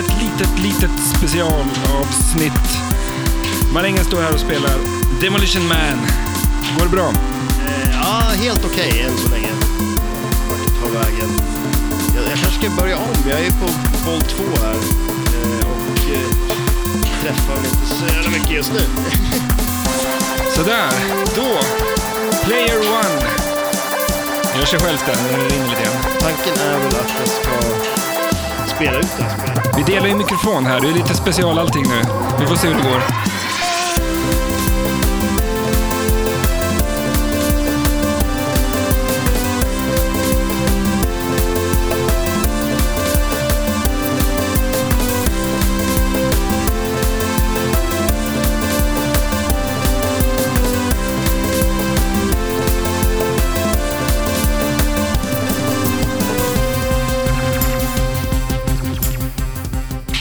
ett litet, litet specialavsnitt. Marängen står här och spelar Demolition Man. Går det bra? Eh, Ja, helt okej än så länge. Vart det tar vägen. Jag, jag kanske ska börja om. Jag är på boll två här. Eh, Och eh, träffar inte så jävla mycket just nu. Sådär, då. Player one. Gör sig själv när det ringer lite grann. Tanken är väl att jag ska spela ut det. Vi delar ju mikrofon här. Det är lite special allting nu. Vi får se hur det går.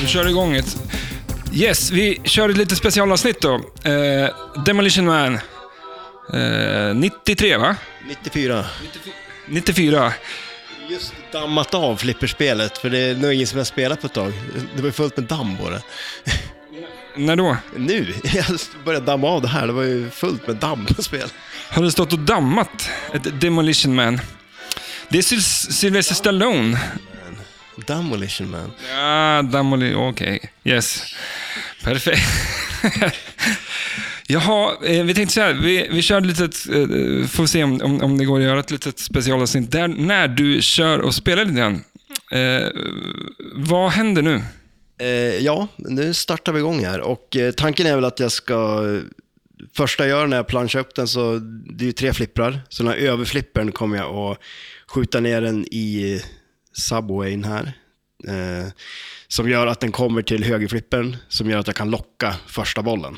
Kör igång ett. Yes, vi kör ett lite specialavsnitt då. Eh, Demolition Man. Eh, 93 va? 94. 94. Just dammat av flipperspelet, för det är nog ingen som har spelat på ett tag. Det var ju fullt med damm på det. När då? Nu, jag började damma av det här. Det var ju fullt med damm på spel. Har du stått och dammat ett Demolition Man? Det är Syl- Sylvester Stallone. Demolition man. Ja, Demoli... Okej. Yes. Perfekt. Jaha, eh, vi tänkte så här. Vi, vi kör lite... Eh, får se om, om, om det går att göra ett litet specialavsnitt där när du kör och spelar lite grann. Eh, vad händer nu? Eh, ja, nu startar vi igång här och eh, tanken är väl att jag ska... Första jag gör när jag planchar upp den så, det är ju tre flipprar. Så den här överflippern kommer jag att skjuta ner den i subwayn här. Eh, som gör att den kommer till högerflippern, som gör att jag kan locka första bollen.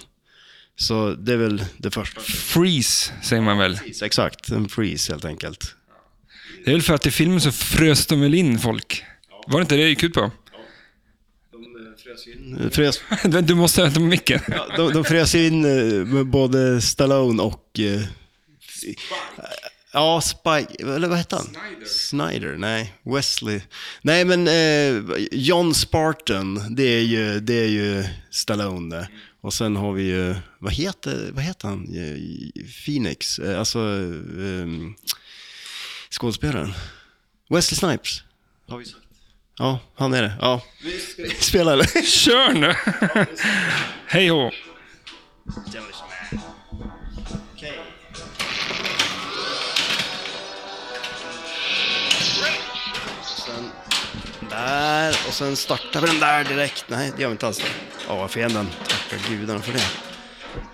Så det är väl det första. Freeze, säger man väl. Freeze, Exakt, en freeze helt enkelt. Det är väl för att i filmen så frös de väl in folk? Var det inte det det gick ut på? De frös in, Du måste öppna micken. Ja, de, de frös in eh, med både Stallone och... eh, Ja, Spike, eller vad hette han? Snyder. Snyder, nej. Wesley. Nej, men eh, John Spartan, det är ju, det är ju Stallone det. Och sen har vi ju, vad heter, vad heter han? Eh, Phoenix, eh, alltså eh, skådespelaren. Wesley Snipes. Har vi sagt. Ja, han är det. Ja. Spela eller? Kör nu! Hej hå! Och sen startar vi den där direkt. Nej, det gör vi inte alls. det. Ja, vad fin den. Tacka gudarna för det.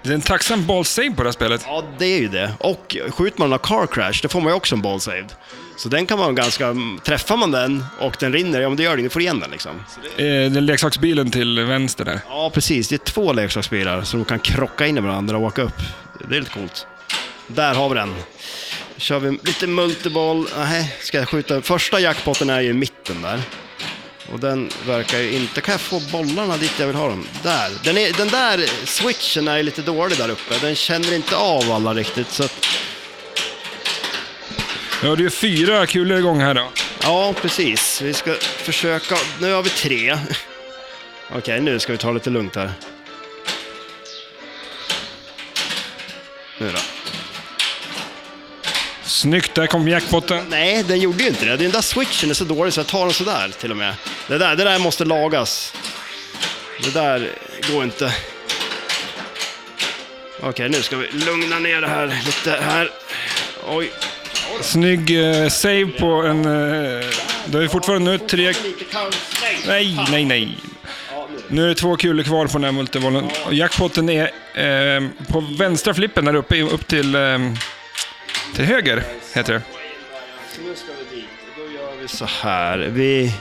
Det är en tacksam ball save på det här spelet. Ja, det är ju det. Och skjuter man en car crash, då får man ju också en ball saved. Så den kan man ganska... Träffar man den och den rinner, ja men det gör det inget, får igen den liksom. Eh, Den leksaksbilen till vänster där. Ja, precis. Det är två leksaksbilar som kan krocka in i varandra och åka upp. Det är lite coolt. Där har vi den. kör vi lite multiboll. Nej, ska jag skjuta? Första jackpotten är ju i mitten där. Och den verkar ju inte... Kan jag få bollarna dit jag vill ha dem? Där. Den, är, den där switchen är lite dålig där uppe. Den känner inte av alla riktigt. Så att, Ja, det är fyra kulor igång här då. ja, precis. Vi ska försöka... Nu har vi tre. Okej, nu ska vi ta lite lugnt här. Snyggt, där kom jackpotten. Nej, den gjorde ju inte det. Den där switchen är så dålig så jag tar den sådär till och med. Det där, det där måste lagas. Det där går inte. Okej, nu ska vi lugna ner det här lite här. Oj. Snygg eh, save på en... Eh, det är fortfarande nu tre... Nej, nej, nej. Nu är det två kulor kvar på den här multibollen. Och jackpotten är eh, på vänstra flippen där uppe, upp till, eh, till höger, heter det. Så nu ska vi dit. Då gör vi så här. Vi...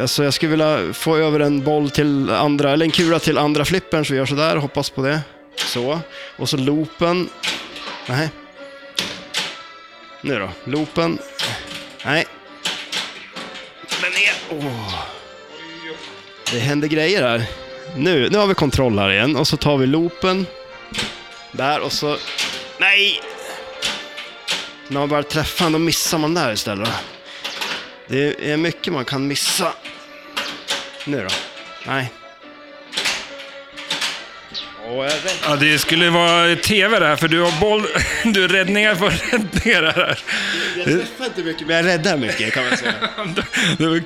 Alltså jag skulle vilja få över en boll till andra, eller en kula till andra flippern, så vi gör så där. Hoppas på det. Så. Och så loopen. Nej. Nu då. Loopen. Nej. Den är... Åh. Det händer grejer här. Nu, nu har vi kontroll här igen. Och så tar vi loopen. Där och så... Nej! När man börjar träffa honom, då missar man där istället. Det är mycket man kan missa. Nu då? Nej. Ja, det skulle vara tv där, för du har boll... Du har räddningar på räddningar här. Jag träffar inte mycket, men jag räddar mycket kan man säga.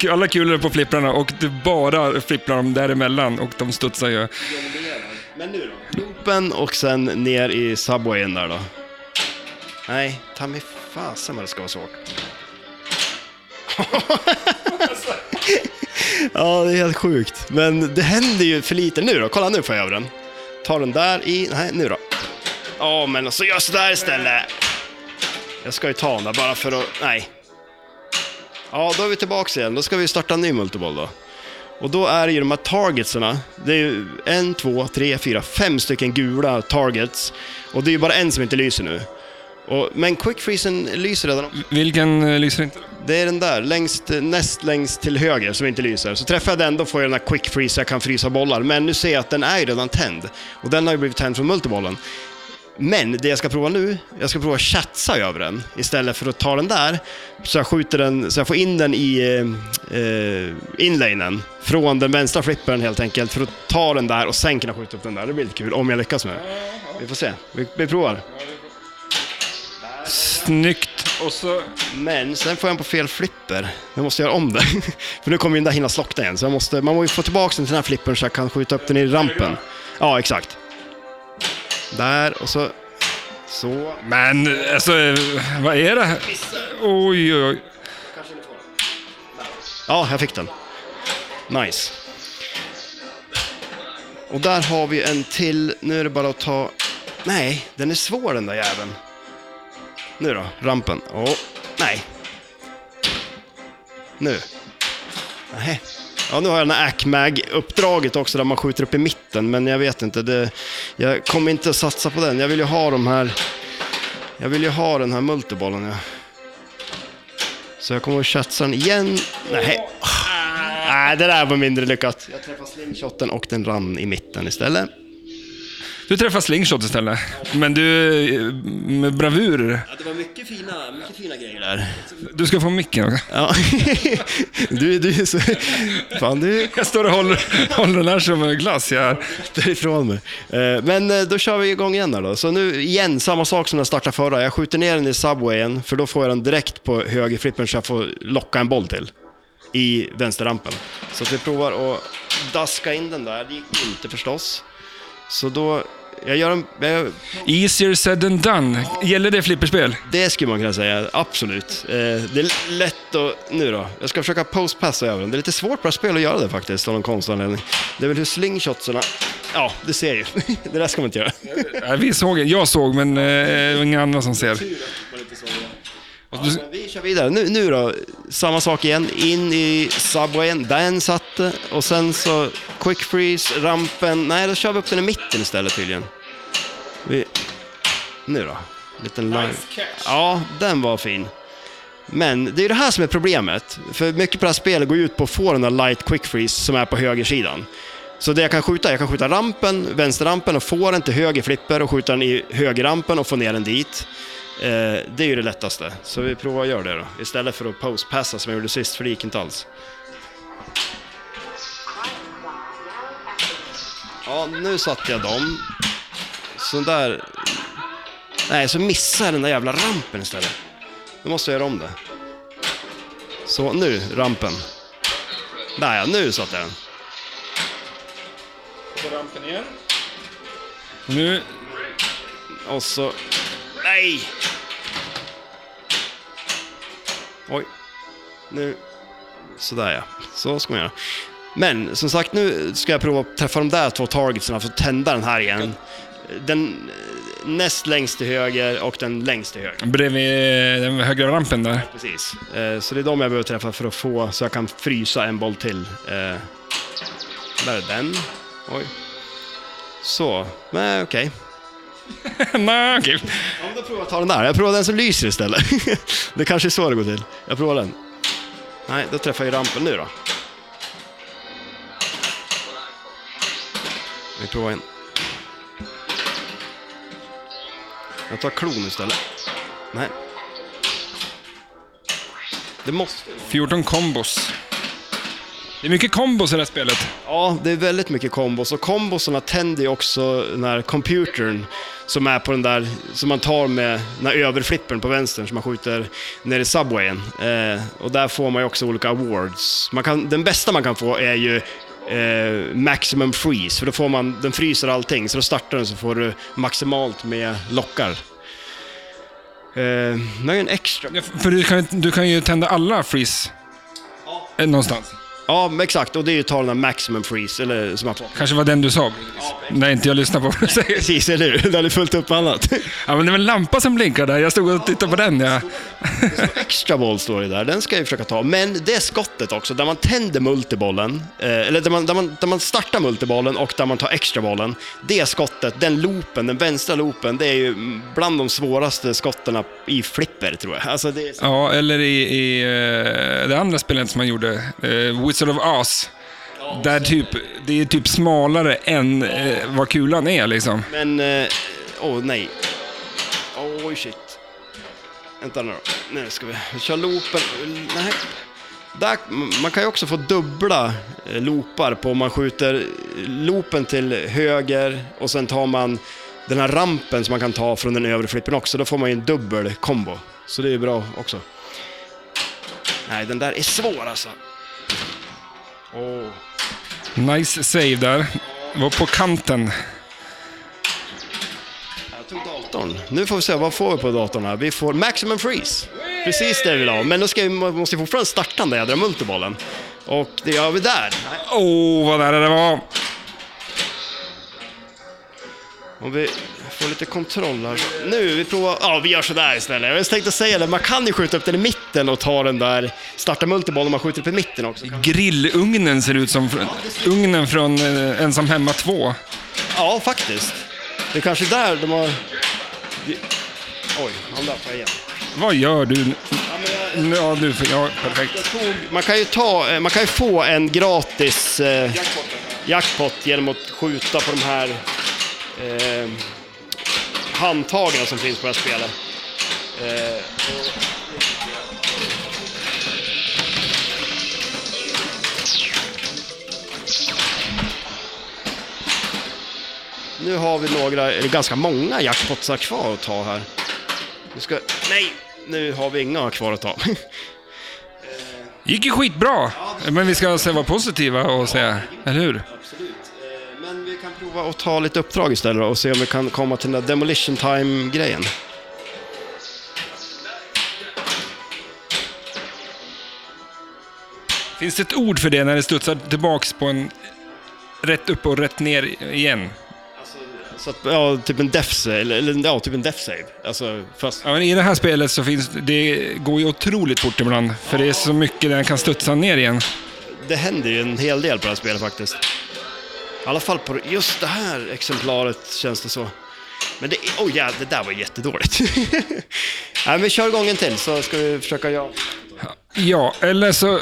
Alla kulor på flipprarna och du bara flipprar dem däremellan och de studsar ju. Men nu då? Loopen och sen ner i Subwayen där då. Nej, ta mig fasen vad det ska vara svårt. ja, det är helt sjukt. Men det händer ju för lite nu då. Kolla nu får jag över den. Ta den där i... Nej, nu då. Ja, men alltså, så gör sådär istället. Jag ska ju ta den där bara för att... Nej. Ja, då är vi tillbaka igen. Då ska vi starta en ny multiboll då. Och då är det ju de här targetsarna. Det är ju en, två, tre, fyra, fem stycken gula targets. Och det är ju bara en som inte lyser nu. Och, men quick freezen lyser redan. Vilken eh, lyser inte? Det är den där, längst, näst längst till höger som inte lyser. Så träffar jag den, då får jag den här quick freeze, jag kan frysa bollar. Men nu ser jag att den är ju redan tänd. Och den har ju blivit tänd från multibollen. Men det jag ska prova nu, jag ska prova att chatsa över den istället för att ta den där. Så jag skjuter den, så jag får in den i eh, eh, inlanen från den vänstra flippern helt enkelt för att ta den där och sen kunna skjuta upp den där. Det blir lite kul om jag lyckas med det. Vi får se, vi, vi provar. Snyggt. Och så... Men sen får jag den på fel flipper. Jag måste göra om det. För nu kommer ju den där hinna slockna igen. Så jag måste, man måste få tillbaka den till den här flippern så jag kan skjuta upp den i rampen. Ja, exakt. Där och så... Så. Men alltså, vad är det här? Oj, oj, oj. Ja, jag fick den. Nice. Och där har vi en till. Nu är det bara att ta... Nej, den är svår den där jäveln. Nu då, rampen. Åh, nej. Nu. Nej. Ja, nu har jag den här ACMAG-uppdraget också där man skjuter upp i mitten, men jag vet inte. Det, jag kommer inte att satsa på den. Jag vill ju ha de här... Jag vill ju ha den här multibollen. Ja. Så jag kommer att chatsa den igen. Nej. Nej, ah, det där var mindre lyckat. Jag träffade slingshoten och den rann i mitten istället. Du träffar slingshot istället. Men du, eh, med bravur. Ja, det var mycket fina, mycket fina grejer där. Du ska få micken också. Ja. Du, du är så... Fan, du Jag står och håller, håller den här som en glass. Jag, därifrån mig. Eh, Men eh, då kör vi igång igen här då. Så nu igen, samma sak som när jag startade förra. Jag skjuter ner den i subwayen, för då får jag den direkt på högerflippen så jag får locka en boll till. I vänsterrampen. Så att vi provar att daska in den där. Det gick inte förstås. Så då, jag gör en... Jag, easier said than done. Gäller det flipperspel? det skulle man kunna säga, absolut. Eh, det är lätt att... Nu då, jag ska försöka postpassa över den. Det är lite svårt här spelet att göra det faktiskt, av någon konstig anledning. Det är väl hur slingshotsarna... Ja, det ser ju. det där ska man inte göra. Vi såg, jag såg, men eh, ingen annan som ser. Och du, Men vi kör vidare. Nu, nu då, samma sak igen. In i subwayen, den satte. Och sen så quick freeze, rampen. Nej, då kör vi upp den i mitten istället tydligen. Vi... Nu då. Liten line. Ja, den var fin. Men det är ju det här som är problemet. För mycket på det här spelet går ut på att få den där light quick freeze som är på högersidan. Så det jag kan skjuta, jag kan skjuta rampen, vänsterrampen och få den till höger flipper och skjuta den i högerrampen och få ner den dit. Eh, det är ju det lättaste. Så vi provar att göra det då. Istället för att postpassa som jag gjorde sist, för det gick inte alls. Ja, nu satte jag dem. Så där... Nej, så missade jag den där jävla rampen istället. Nu måste jag göra om det. Så, nu, rampen. Där ja, nu satte jag den. på rampen igen. Nu, Och så... Nej! Oj. Nu... Sådär ja. Så ska man göra. Men som sagt, nu ska jag prova att träffa de där två targetsen för att tända den här igen. Den eh, näst längst till höger och den längst till höger. bredvid den högra rampen där. Precis. Eh, Så det är de jag behöver träffa för att få, så jag kan frysa en boll till. Eh, Där är den. Oj. Så, men okej. Nej, okej. Ja, men då provar jag att ta den där. Jag provar den som lyser istället. det kanske är så det går till. Jag provar den. Nej, då träffar jag rampen nu då. Vi provar en. Jag tar klon istället. Nej. Det måste... 14 kombos. Det är mycket kombos i det här spelet. Ja, det är väldigt mycket kombos och kombosarna tänder ju också den här computern som är på den där, som man tar med den här överflippen på vänster som man skjuter ner i Subwayen. Eh, och där får man ju också olika awards. Man kan, den bästa man kan få är ju eh, maximum freeze, för då får man, den fryser allting, så då startar den så får du maximalt med lockar. Eh, det är en extra... Ja, För du kan, du kan ju tända alla freeze. Eh, Någonstans. Ja, men exakt, och det är ju ta den här maximum freeze, eller som får. Kanske var den du sa. Nej, inte jag lyssnar på vad du säger. Precis, eller hur? Det hade fullt upp med annat. Ja, men det var en lampa som blinkar där. Jag stod och tittade på den. Ja. Extra boll står det där, den ska jag försöka ta. Men det skottet också, där man tänder multibollen, eh, eller där man, där, man, där man startar multibollen och där man tar extra bollen. Det skottet, den loopen, den vänstra loopen, det är ju bland de svåraste skotten i flipper tror jag. Alltså så... ja, eller i, i eh, det andra spelet som man gjorde, uh, Wizard of Oz. Där typ, det är typ smalare än eh, vad kulan är liksom. Men, eh, åh nej. Oj shit. Vänta nu då. Nu ska vi, köra loopen. Nej. Där, man kan ju också få dubbla eh, loopar på om man skjuter loopen till höger och sen tar man den här rampen som man kan ta från den övre flippen också. Då får man ju en dubbel kombo. Så det är ju bra också. Nej, den där är svår alltså. Åh. Nice save där. Var på kanten. Jag tog datorn. Nu får vi se, vad får vi på datorn här? Vi får maximum freeze. Precis det vi vill ha. Men då ska vi, måste vi fortfarande starta den där jädra multibollen. Och det gör vi där. Åh, oh, vad nära det var. Om vi får lite kontroll här. Nu, vi provar... Ja, vi gör sådär istället. Jag tänkte säga det, man kan ju skjuta upp den i mitten och ta den där, starta multibollen om man skjuter upp i mitten också. Grillugnen ser ut som ugnen från eh, Ensam Hemma 2. Ja, faktiskt. Det är kanske där de har... Oj, han där igen. Vad gör du? Ja, jag... Ja, perfekt. Man, kan ju ta, eh, man kan ju få en gratis eh, jackpot genom att skjuta på de här eh, handtagen som finns på det här spelet. Eh, nu har vi några, eller ganska många jackpotsar kvar att ta här. Nu ska, nej, nu har vi inga kvar att ta. gick ju skitbra. Men vi ska se vara positiva och säga, eller hur? Absolut. Prova att ta lite uppdrag istället och se om vi kan komma till den där demolition time-grejen. Finns det ett ord för det när det studsar tillbaks på en rätt upp och rätt ner igen? Så att, ja, typ en death save, eller, eller ja, typ en death save. Alltså, fast, Ja, men I det här spelet så finns det går ju otroligt fort ibland. För det är så mycket den kan studsa ner igen. det händer ju en hel del på det här spelet faktiskt. I alla fall på just det här exemplaret känns det så. Men det, oh ja, det där var jättedåligt. Nej, men vi kör igång en till så ska vi försöka göra... Ja, eller så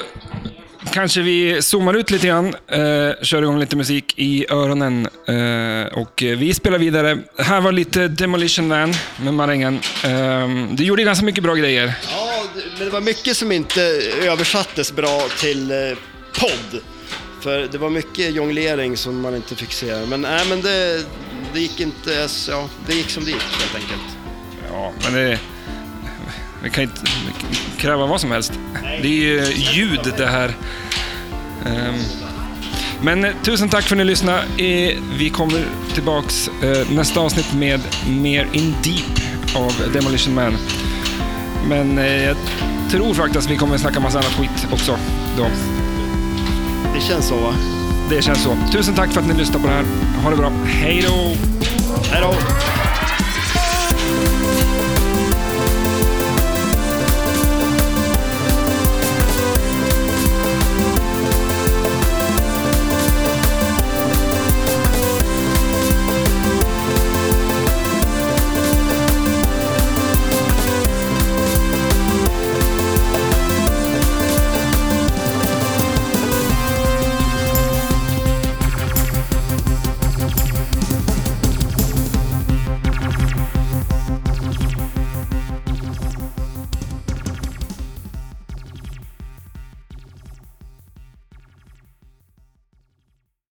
kanske vi zoomar ut lite grann, eh, kör igång lite musik i öronen eh, och vi spelar vidare. Här var lite Demolition Man med marängen. Eh, du gjorde ganska mycket bra grejer. Ja, det- men det var mycket som inte översattes bra till eh, podd. För det var mycket jonglering som man inte fick se. Men, nej, men det, det gick inte, ja, det gick som det gick helt enkelt. Ja, men det... Vi kan inte kräva vad som helst. Det är ju ljud det här. Ehm, men eh, tusen tack för att ni lyssnade. Eh, vi kommer tillbaks eh, nästa avsnitt med mer In Deep av Demolition Man. Men jag tror faktiskt att vi kommer snacka massa annat skit också då. Det känns så va? Det känns så. Tusen tack för att ni lyssnade på det här. Ha det bra. Hej då! Hej då!